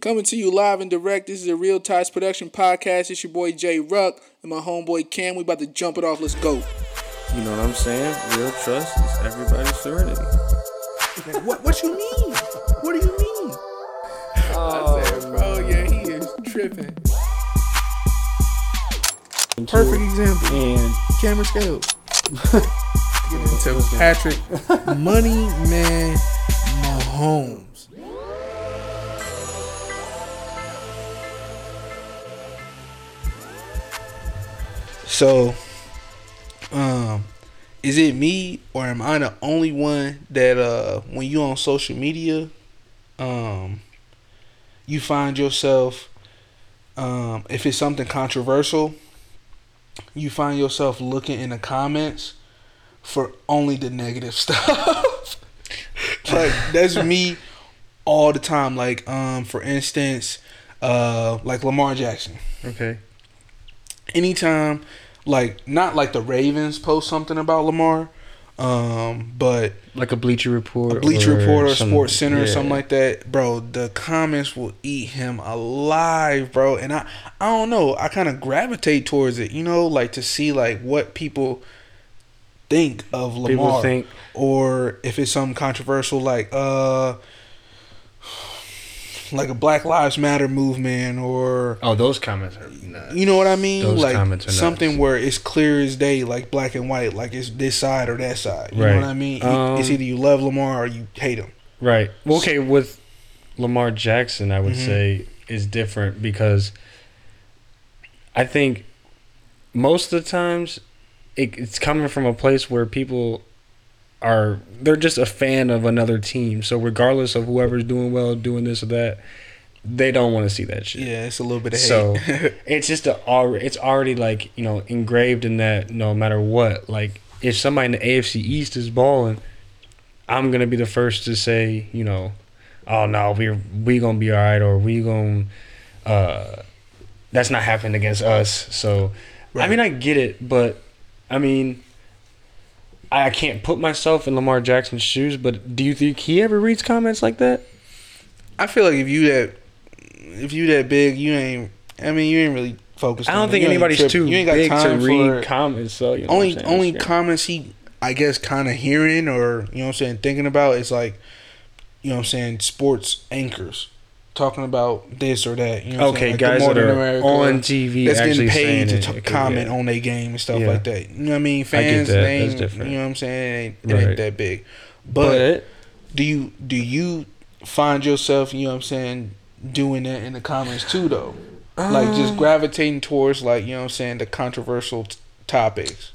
Coming to you live and direct. This is a Real Ties Production podcast. It's your boy Jay Ruck and my homeboy Cam. We about to jump it off. Let's go. You know what I'm saying? Real trust is everybody's serenity. What? What you mean? What do you mean? Oh, I said, bro, yeah, he is tripping. Perfect example. And Camera scale. Get into Patrick Money Man Mahomes. So, um, is it me or am I the only one that uh, when you on social media, um, you find yourself, um, if it's something controversial, you find yourself looking in the comments for only the negative stuff. like that's me all the time. Like, um, for instance, uh, like Lamar Jackson okay. Anytime like not like the Ravens post something about Lamar, um, but Like a Bleacher Report. a Bleacher Report or some- Sports Center or something like that, bro, the comments will eat him alive, bro. And I I don't know, I kind of gravitate towards it, you know, like to see like what people think of Lamar think or if it's something controversial like uh like a Black Lives Matter movement or Oh, those comments are nuts. you know what I mean? Those like comments are nuts. something where it's clear as day, like black and white, like it's this side or that side. You Right. know what I mean? Um, it's either you love Lamar or you hate him. Right. Well, okay, with Lamar Jackson, I would Mhm. say is different because I think most of the times it, it's coming from a place where people are they're just a fan of another team. So regardless of whoever's doing well, doing this or that, they don't want to see that shit. Yeah, it's a little bit of So it's just a already it's already like you know engraved in that no matter what like if somebody in the AFC East is balling, I'm gonna be the first to say you know, oh no we are we gonna be all right or we gonna uh that's not happening against us. So I mean I get it, but I mean. I can't put myself in Lamar Jackson's shoes, but do you think he ever reads comments like that? I feel like if you that if you that big, you ain't. I mean, you ain't really focused. I don't think anybody's too You ain't got big to read comments, so you know only only comments he, I guess, kind of hearing or you know what I'm saying, thinking about is like, you know what I'm saying, sports anchors talking about this or that. You know okay, saying? Like the guys that are America, on TV that's getting paid to t- comment yeah. on their game and stuff Yeah. like that. You know what I mean? I Fans, that. they ain't, different. you know what I'm saying? It ain't, it ain't that big. But, But, do you do you find yourself, you know what I'm saying, doing that in the comments too though? like just Um, gravitating towards like, you know what I'm saying, the controversial t- topics.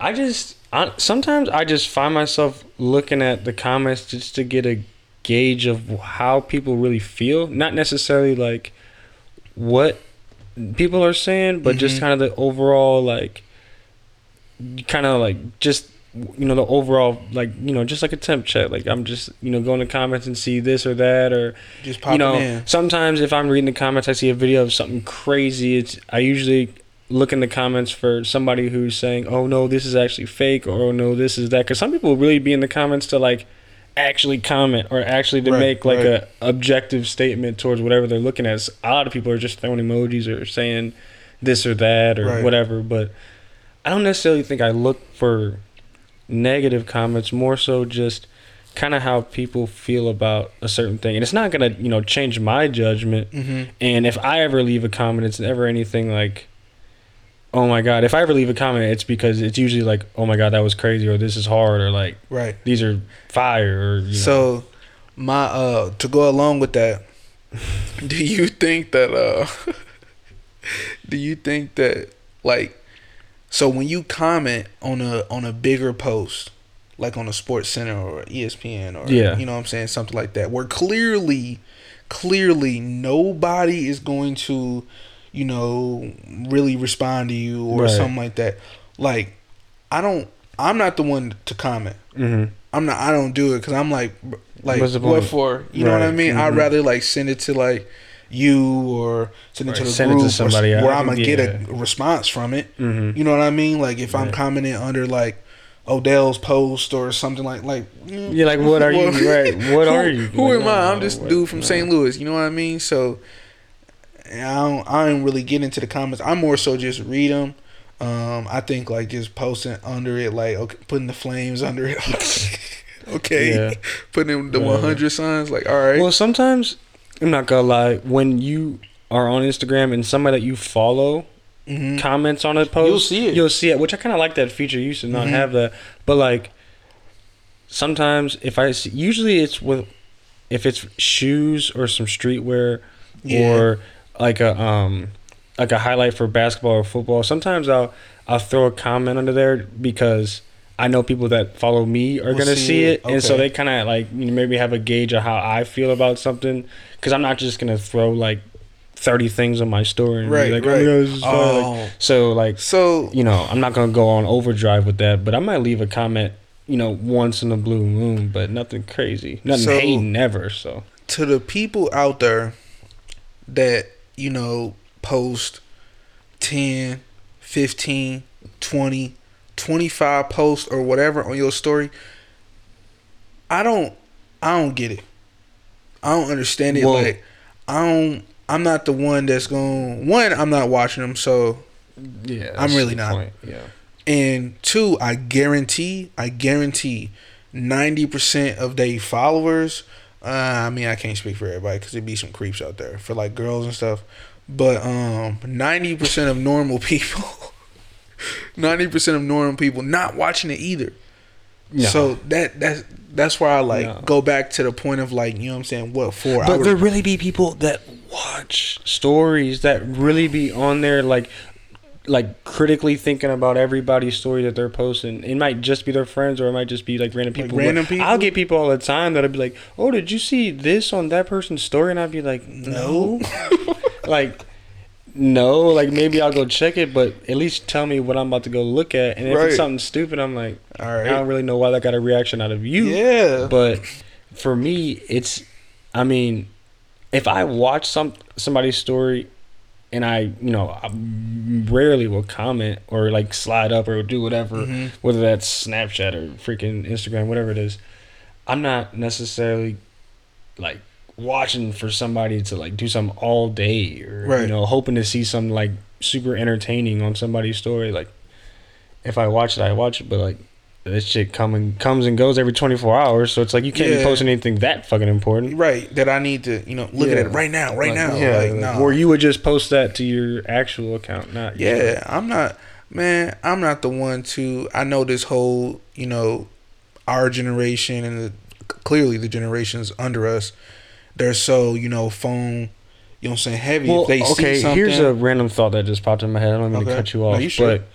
I just I, sometimes I just find myself looking at the comments just to get a gauge of how people really feel, not necessarily like what people are saying, but just Mhm. kind of the overall like kind of like just you know the overall like you know just like a temp check like i'm just you know going to comments and see this or that or Just you know, in. sometimes if I'm reading the comments, I see a video of something crazy. It's I usually look in the comments for somebody who's saying, "Oh no, this is actually fake," or "Oh no, this is that." Because some people really be in the comments to like actually comment or actually to Right, make like right. a objective statement towards whatever they're looking at. A lot of people are just throwing emojis or saying this or that or Right. whatever, but I don't necessarily think I look for negative comments. More so just kind of how people feel about a certain thing, and it's not gonna you know change my judgment. Mm-hmm. And if I ever leave a comment, it's never anything like, "Oh my god!" If I ever leave a comment, it's because it's usually like, "Oh my god, that was crazy," or "This is hard," or like, Right. "These are fire," or you know. So my uh to go along with that, do you think that uh do you think that like so when you comment on a on a bigger post like on a sports center or ESPN or Yeah. you know what I'm saying something like that where clearly clearly nobody is going to you know really respond to you or Right. something like that like I don't I'm not the one to comment Mhm. I'm not. I don't do it because I'm like, like what for? You know what I Right, mean? I'd mhm. rather like send it to like you or send it Right, to the send it to group or somebody where I'm gonna get a response from it. Mhm. You know what I mean? Like if I'm commenting under like Odell's post or something like like. Yeah, like what are you? Right, what are you? Who Like, am I? I'm just dude from. St. Louis. You know what I mean? So I don't I don't really get into the comments. I more so just read them. Um, I think like just posting under it, like okay, putting the flames under it. okay, Yeah. putting in the Whatever. 100 signs. Like all right, Well, sometimes I'm not gonna lie. When you are on Instagram and somebody that you follow Mhm. comments on a post, You'll see it. You'll see it, which I kind of like that feature. You used to not Mhm. have that, but like sometimes if I see, usually it's with if it's shoes or some streetwear Yeah. or like a um like a highlight for basketball or football. Sometimes I'll I'll throw a comment under there because I know people that follow me are Will gonna see see it. it, and so they kind of like you know, maybe have a gauge of how I feel about something because I'm not just gonna throw like thirty things on my story and Right, be like, right. oh, this is fire." Like, Oh. so like so you know I'm not gonna go on overdrive with that, but I might leave a comment you know once in a blue moon, but nothing crazy, nothing So- hating ever. So to the people out there that you know post 10 15 20 25 posts or whatever on your story i don't i don't get it i don't understand it Well- like i don't i'm not the one that's going one i'm not watching them so yeah, I'm really not. point, Yeah. and two, I guarantee, I guarantee, ninety percent of they followers. Uh, I mean, I can't speak for everybody because there'd be some creeps out there for like girls and stuff. But um, ninety percent of normal people, ninety percent of normal people not watching it either. No. So that that's that's where I like No. go back to the point of like you know what I'm saying. What for? But would- there really be people that watch stories that really be on there like like critically thinking about everybody's story that they're posting. It might just be their friends or it might just be like random Like people. random But people? I'll get people all the time that'll be like, "Oh, did you see this on that person's story?" And I'll be like, "No." like no, like maybe I'll go check it, but at least tell me what I'm about to go look at. And if Right. it's something stupid, I'm like, all I don't really know why that got a reaction out of you. yeah. But for me, it's I mean, if I watch some somebody's story and I, you know, I rarely will comment or like slide up or do whatever, Mhm. whether that's Snapchat or freaking Instagram, whatever it is. I'm not necessarily like watching for somebody to like do something all day or you know hoping to see something like super entertaining on somebody's story like if I watch it I watch it but like this shit coming comes and goes every 24 hours so it's like you can't Yeah. be posting anything that fucking important Right, that I need to, you know, look at it right now, right Like, now. yeah like, no. or you would just post that to your actual account not Yeah, I'm not, man. I'm not the one to. I know this whole, you know, our generation and the, clearly the generations under us, they're so you know phone, you know, what I'm saying heavy. Well, if they okay, here's a random thought that just popped in my head. I don't mean to cut you No, off, you should. but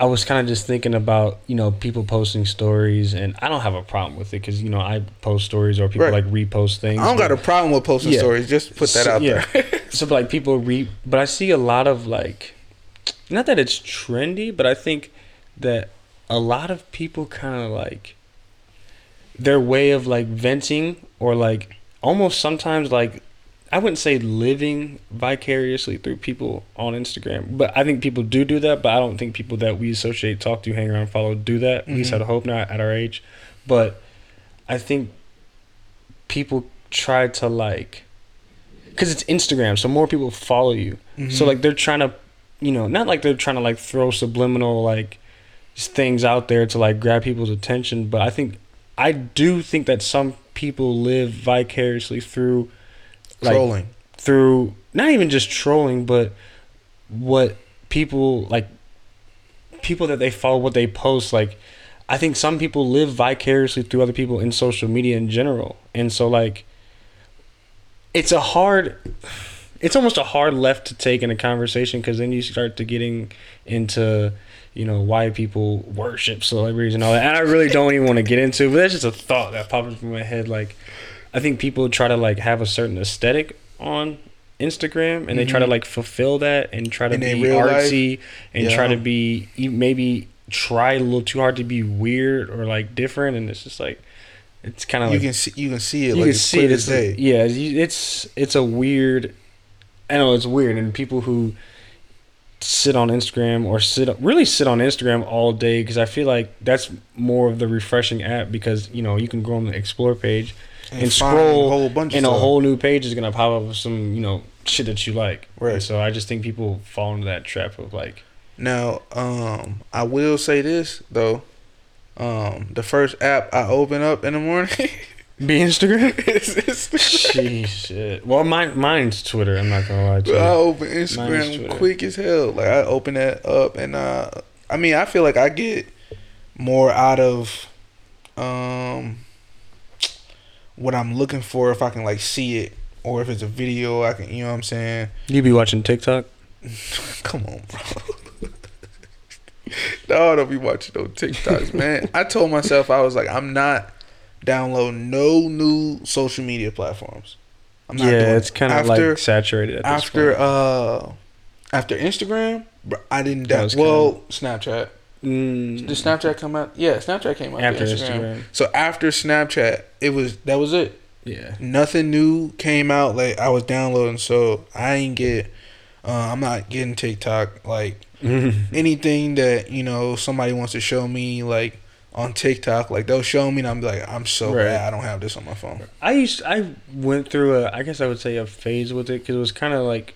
I was kind of just thinking about you know people posting stories, and I don't have a problem with it because you know I post stories or people Right. like repost things. I don't but- got a problem with posting Yeah. stories. Just put that So- out yeah. there. so like people re, but I see a lot of like, not that it's trendy, but I think that a lot of people kind of like their way of like venting or like almost sometimes like I wouldn't say living vicariously through people on Instagram, but I think people do do that. But I don't think people that we associate, talk to, hang around, follow do that. At least Mhm. I'd hope not at our age. But I think people try to like, because it's Instagram, so more people follow you. So Mhm. like they're trying to, you know, not like they're trying to like throw subliminal like things out there to like grab people's attention, but I think I do think that some people live vicariously through like trolling. through not even just trolling, but what people like people that they follow, what they post. Like, I think some people live vicariously through other people in social media in general, and so like, it's a hard, it's almost a hard left to take in a conversation because then you start to getting into you know why people worship celebrities and all that and i really don't even want to get into but that's just a thought that popped into my head like i think people try to like have a certain aesthetic on instagram and they try to Mhm. like fulfill that and try to be real life? artsy and try to be maybe try a little too hard to be weird or like different and it's just like it's kind of You like can see, you can see it. you like can it's see it. It's, day. yeah, it's it's a weird. I know it's weird, and people who sit on Instagram or sit really sit on Instagram all day because I feel like that's more of the refreshing app because you know you can go on the explore page and, find scroll a whole bunch and a whole new page is gonna pop up with some you know shit that you like. Right. And so I just think people fall into that trap of like Now, um, I will say this though. Um, the first app I open up in the morning be Instagram. is Instagram. Jeez, shit. Well, mine mine's Twitter. I'm not gonna lie to you. I open Instagram quick as hell. Like I open that up and uh I mean I feel like I get more out of um what I'm looking for if I can like see it or if it's a video I can you know what I'm saying. You be watching TikTok? Come on, bro. no, don't be watching no TikToks, man. I told myself I was like, I'm not downloading no new social media platforms. I'm not yeah, it. it's kind of like saturated at this after point. uh after Instagram, I didn't. Was well, Snapchat. Mm, Did Snapchat come out? Yeah, Snapchat came out after after Instagram. Instagram. So after Snapchat, it was that was it. Yeah. Nothing new came out. Like I was downloading, so I ain't get. Uh, I'm not getting TikTok. Like anything that you know somebody wants to show me, like on TikTok, like they'll show me, and I'm like, I'm so Right. bad. I don't have this on my phone. I used I went through a I guess I would say a phase with it because it was kind of like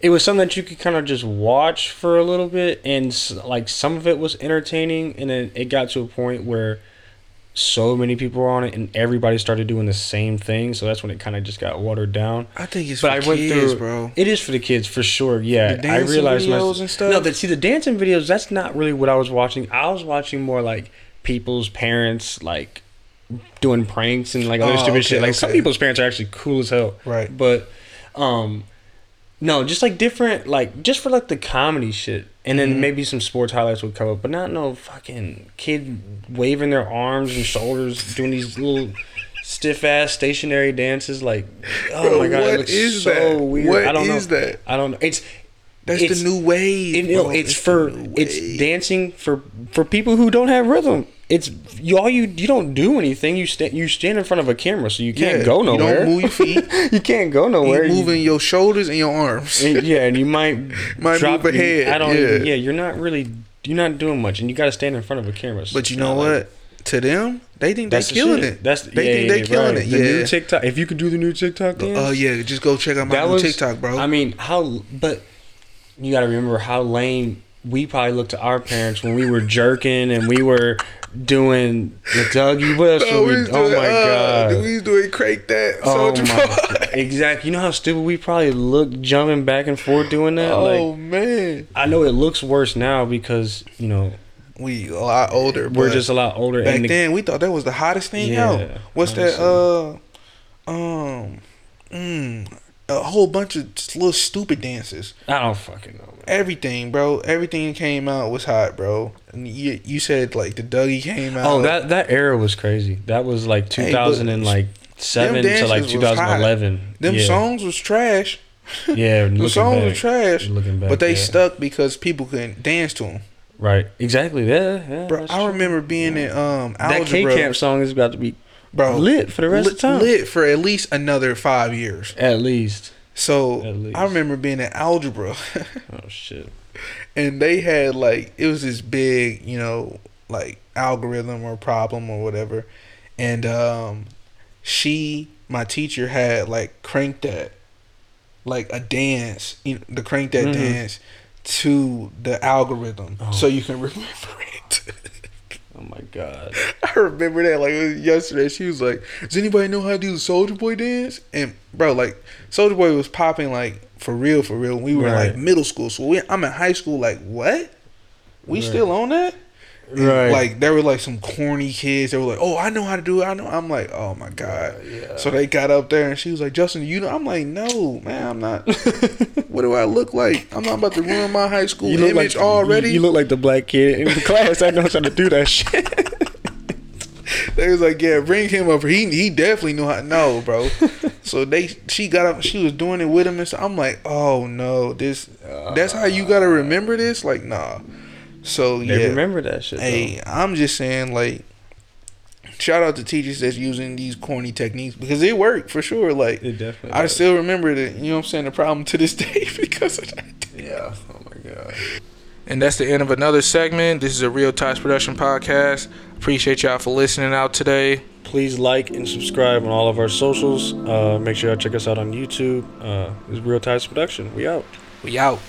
it was something that you could kind of just watch for a little bit and like some of it was entertaining and then it got to a point where so many people were on it and everybody started doing the same thing so that's when it kind of just got watered down I think it's But for I went kids, through- bro. it is for the kids for sure yeah i realized my- and stuff? no but see the dancing videos that's not really what i was watching i was watching more like people's parents like doing pranks and like other Oh, stupid okay, shit like some people's parents are actually cool as hell Right. but um no just like different like just for like the comedy shit and then Mhm. maybe some sports highlights would come up but not no fucking kid waving their arms and shoulders doing these little stiff ass stationary dances like oh Bro, my god it looks is so that? weird What i don't is know that? i don't know it's That's It's- the new wave. it, know, bro. it's for it's dancing for for people who don't have rhythm. It's you all you you don't do anything. You stand you stand in front of a camera, so you can't Yeah, go you don't nowhere. move your feet. you can't go nowhere. You You- moving your shoulders and your arms. and- yeah, and you might might drop move a head I don't yeah. yeah you're not really. You're not doing much, and you got to stand in front of a camera. so But you know like- what? To them, they think they're That's the killing it. That's they yeah, think yeah, they killing right. it. The new Yeah. TikTok. If you could do the new TikTok Oh yeah, just go check out my that new was TikTok, bro. I mean, how? But you got to remember how lame we probably looked to our parents when we were jerking and we were doing the Dougie. What else Oh, were we we? Oh doing, my uh, god! we was doing crank that. Oh my! Exactly. You know how stupid we probably looked jumping back and forth doing that. Oh Like man, I know it looks worse now because you know we a lot older. we're just a lot older. back and the- then we thought that was the hottest thing Yeah, out. What's that? Uh, um, mm, a whole bunch of little stupid dances. I don't fucking know. Man. Everything, bro. Everything came out was hot, bro. And you you said like the Dougie came out. Oh, that that era was crazy. That was like 2000 but and like seven to like dances was hot. 2011. them yeah. songs was trash. Yeah, The songs back, were trash. Looking back, But they yeah. stuck because people couldn't dance to them. Right. Exactly. Yeah. yeah Bro, I remember being in um that K. Camp song is about to be bro, lit for the rest lit, of the time. lit for at least another five years. At least. So At least. I remember being in algebra, Oh shit. and they had like it was this big, you know, like algorithm or problem or whatever, and um, she, my teacher, had like cranked that, like a dance, you know, the crank that Mhm. dance to the algorithm, Oh. so you can remember it. Oh my god. I remember that like it was yesterday. She was like, "Does anybody know how to do the Soulja Boy dance?" And bro, like Soulja Boy was popping like for real, for real. We were in, Right. like middle school, so we, I'm in high school. Like what? We Right. still on that? And, Right. Like there were like some corny kids. They were like, "Oh, I know how to do it. I know." I'm like, "Oh my god." Yeah. So they got up there and she was like, "Justin, you know?" I'm like, "No, man, I'm not. what do I look like? I'm not about to ruin my high school You image like already." You, you look like the black kid in the class that know how to do that shit. They was like, yeah, bring him up. He he definitely knew how. No, bro. so they she got up. She was doing it with him, and so I'm like, oh no, this that's how you gotta remember this. Like, nah. So They yeah, remember that shit. hey, I'm just saying, like, shout out to teachers that's using these corny techniques because it worked for sure. Like. It definitely. I does. still remember the, you know what I'm saying, the problem to this day because of that. Yeah. Oh my god. And that's the end of another segment. This is a Real Ties Production podcast. Appreciate y'all for listening out today. Please like and subscribe on all of our socials. Uh, make sure y'all check us out on YouTube. Uh, this is Real Ties Production. We out. We out.